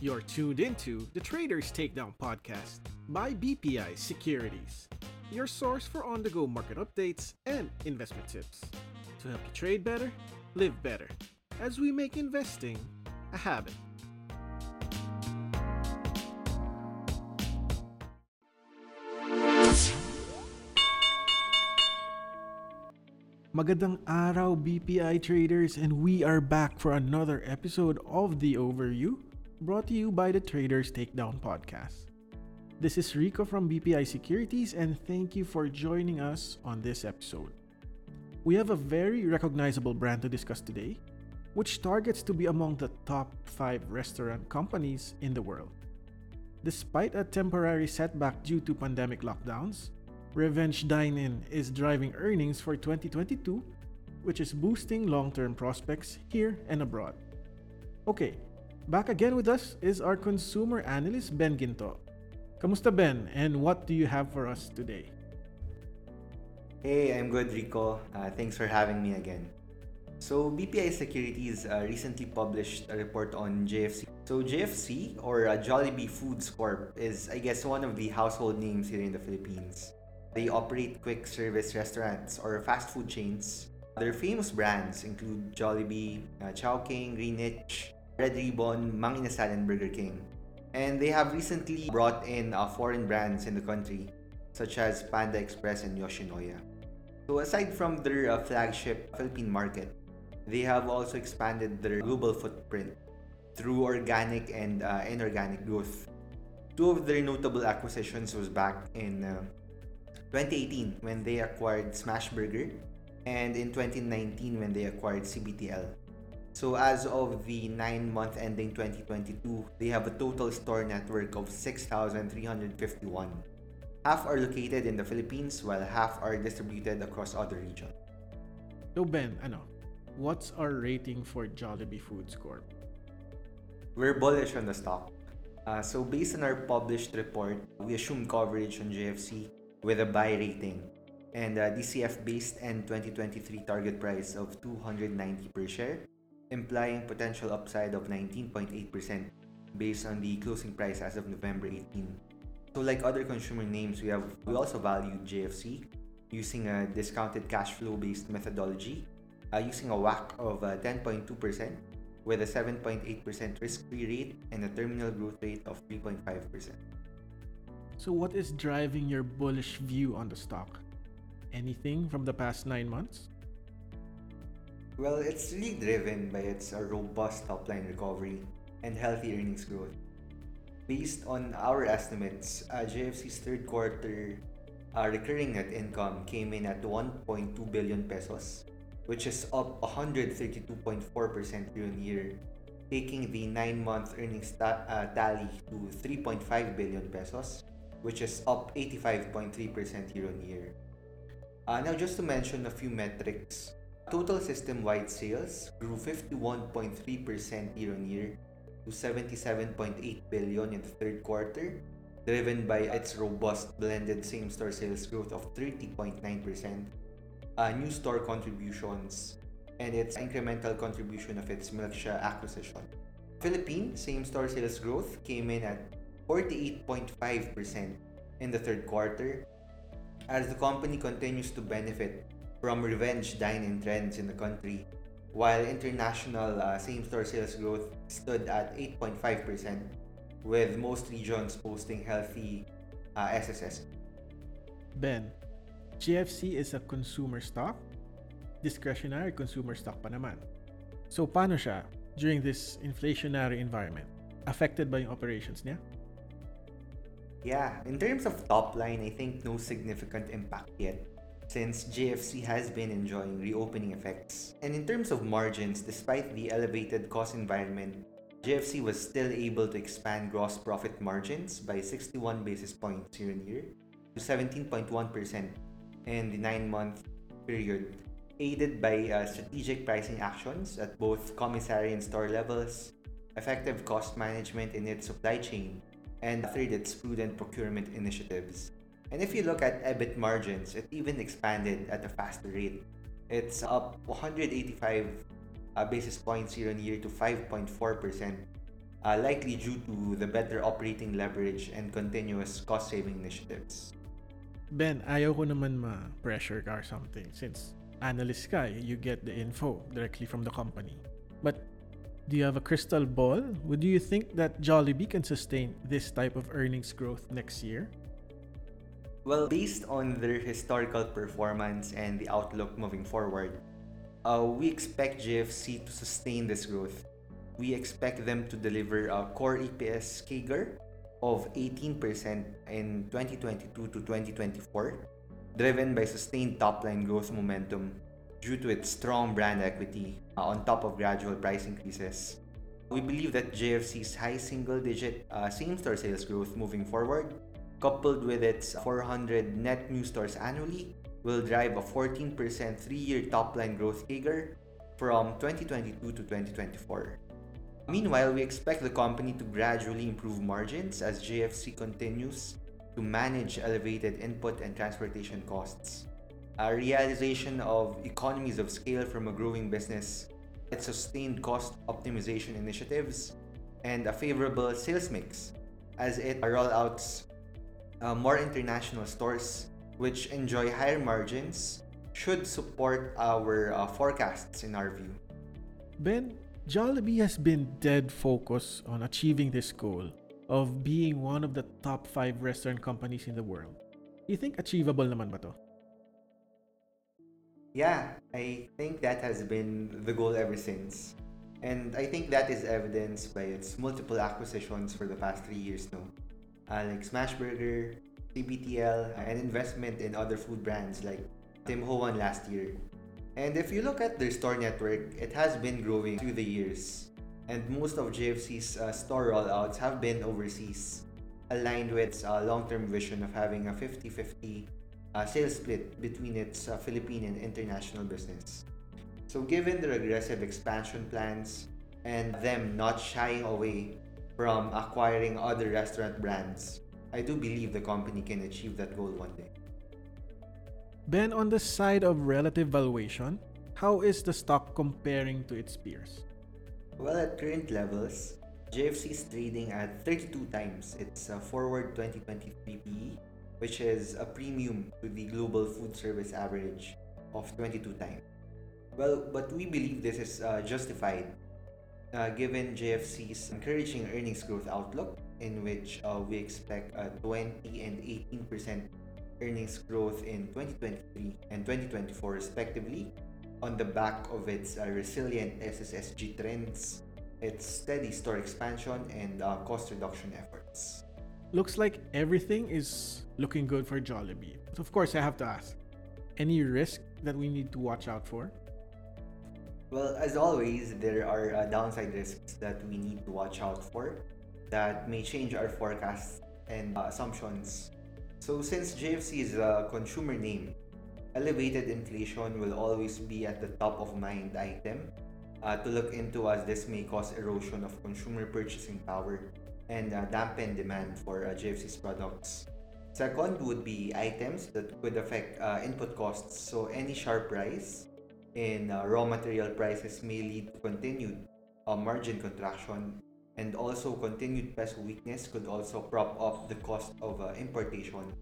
You're tuned into the Traders Takedown podcast by BPI Securities, your source for on the go market updates and investment tips to help you trade better, live better, as we make investing a habit. Magandang araw BPI traders and we are back for another episode of The Overview brought to you by the Traders Takedown podcast. This is Rico from BPI Securities and thank you for joining us on this episode. We have a very recognizable brand to discuss today, which targets to be among the top 5 restaurant companies in the world. Despite a temporary setback due to pandemic lockdowns, Revenge Dine In is driving earnings for 2022, which is boosting long term prospects here and abroad. Okay, back again with us is our consumer analyst, Ben Guinto. Kamusta, Ben, and what do you have for us today? Hey, I'm good, Rico. Uh, thanks for having me again. So, BPI Securities uh, recently published a report on JFC. So, JFC, or uh, Jollibee Foods Corp, is, I guess, one of the household names here in the Philippines. They operate quick service restaurants or fast food chains. Their famous brands include Jollibee, uh, Chowking, Greenwich, Red Ribbon, Mang Inasal, and Burger King. And they have recently brought in uh, foreign brands in the country, such as Panda Express and Yoshinoya. So aside from their uh, flagship Philippine market, they have also expanded their global footprint through organic and uh, inorganic growth. Two of their notable acquisitions was back in uh, 2018 when they acquired Smashburger and in 2019 when they acquired CBTL. So as of the 9 month ending 2022, they have a total store network of 6,351. Half are located in the Philippines while half are distributed across other regions. So Ben, ano, what's our rating for Jollibee Foods Corp? We're bullish on the stock. Uh, so based on our published report, we assume coverage on JFC with a buy rating and a DCF based and 2023 target price of 290 per share, implying potential upside of 19.8% based on the closing price as of November 18. So like other consumer names, we have we also value JFC using a discounted cash flow based methodology, uh, using a WACC of uh, 10.2% with a 7.8% risk-free rate and a terminal growth rate of 3.5%. So, what is driving your bullish view on the stock? Anything from the past nine months? Well, it's really driven by its robust top line recovery and healthy earnings growth. Based on our estimates, uh, JFC's third quarter uh, recurring net income came in at 1.2 billion pesos, which is up 132.4% year on year, taking the nine month earnings ta- uh, tally to 3.5 billion pesos which is up 85.3% year on year. Uh, now, just to mention a few metrics, total system wide sales grew 51.3% year on year to 77.8 billion in the third quarter, driven by its robust blended same store sales growth of 30.9%, uh, new store contributions, and its incremental contribution of its Milksha acquisition. Philippine same store sales growth came in at 48.5% in the third quarter as the company continues to benefit from revenge dine-in trends in the country while international uh, same-store sales growth stood at 8.5% with most regions posting healthy uh, SSS. Ben, JFC is a consumer stock, discretionary consumer stock pa naman. So paano siya during this inflationary environment? Affected by yung operations niya? Yeah, in terms of top line, I think no significant impact yet since JFC has been enjoying reopening effects. And in terms of margins, despite the elevated cost environment, JFC was still able to expand gross profit margins by 61 basis points year on year to 17.1% in the 9 month period, aided by uh, strategic pricing actions at both commissary and store levels, effective cost management in its supply chain, and third, its prudent procurement initiatives. And if you look at EBIT margins, it even expanded at a faster rate. It's up 185 uh, basis points year on year to 5.4%, uh, likely due to the better operating leverage and continuous cost-saving initiatives. Ben, ayaw ko naman ma-pressure ka or something since analyst ka, you get the info directly from the company. But do you have a crystal ball? Would you think that Jollibee can sustain this type of earnings growth next year? Well, based on their historical performance and the outlook moving forward, uh, we expect JFC to sustain this growth. We expect them to deliver a core EPS CAGR of 18% in 2022 to 2024, driven by sustained top-line growth momentum due to its strong brand equity uh, on top of gradual price increases. We believe that JFC's high single-digit uh, same-store sales growth moving forward, coupled with its 400 net new stores annually, will drive a 14% three-year top-line growth CAGR from 2022 to 2024. Meanwhile, we expect the company to gradually improve margins as JFC continues to manage elevated input and transportation costs. A realization of economies of scale from a growing business, its sustained cost optimization initiatives, and a favorable sales mix as it rollouts uh, more international stores which enjoy higher margins should support our uh, forecasts in our view. Ben, Jollibee has been dead focused on achieving this goal of being one of the top 5 restaurant companies in the world. You think achievable naman ba to? Yeah, I think that has been the goal ever since. And I think that is evidenced by its multiple acquisitions for the past three years now. Uh, like Smashburger, CBTL, and investment in other food brands like Tim Ho Wan last year. And if you look at their store network, it has been growing through the years. And most of JFC's uh, store rollouts have been overseas, aligned with its uh, long term vision of having a 50 50 uh, sales split between its uh, Philippine and international business. So, given their aggressive expansion plans and them not shying away from acquiring other restaurant brands, I do believe the company can achieve that goal one day. Ben, on the side of relative valuation, how is the stock comparing to its peers? Well, at current levels, JFC is trading at 32 times its uh, forward 2023 PE, which is a premium to the global food service average of 22 times. Well, but we believe this is uh, justified uh, given JFC's encouraging earnings growth outlook, in which uh, we expect a 20 and 18% earnings growth in 2023 and 2024 respectively on the back of its uh, resilient SSSG trends, its steady store expansion, and uh, cost reduction efforts. Looks like everything is looking good for Jollibee. But of course, I have to ask any risk that we need to watch out for? Well, as always, there are uh, downside risks that we need to watch out for that may change our forecasts and uh, assumptions so since JFC is a consumer name, elevated inflation will always be at the top of mind item uh, to look into as this may cause erosion of consumer purchasing power and uh, dampen demand for uh, JFC's products. Second would be items that could affect uh, input costs. So any sharp rise in uh, raw material prices may lead to continued uh, margin contraction and also continued peso weakness could also prop up the cost of uh, importation.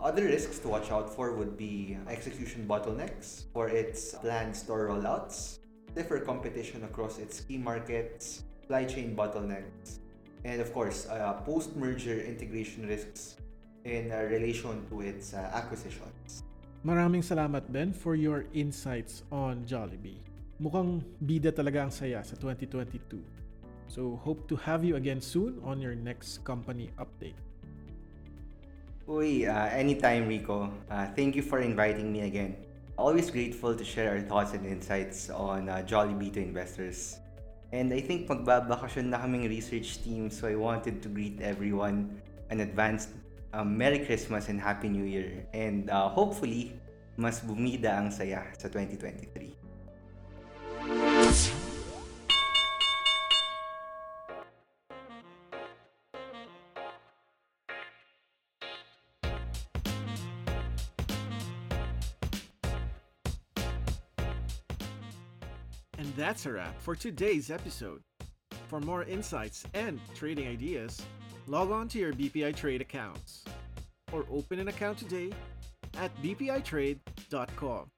Other risks to watch out for would be execution bottlenecks for its planned store rollouts, stiffer competition across its key markets, supply chain bottlenecks, and of course, uh, post-merger integration risks in uh, relation to its uh, acquisitions. Maraming salamat Ben for your insights on Jollibee. Mukhang bida talaga ang saya sa 2022. So hope to have you again soon on your next company update. Uy, uh, anytime Rico. Uh, thank you for inviting me again. Always grateful to share our thoughts and insights on uh, Jollibee to investors. And I think magbabakasyon na kaming research team so I wanted to greet everyone an advanced um, Merry Christmas and Happy New Year. And uh, hopefully, mas bumida ang saya sa 2023. And that's a wrap for today's episode. For more insights and trading ideas, log on to your BPI Trade accounts or open an account today at bpitrade.com.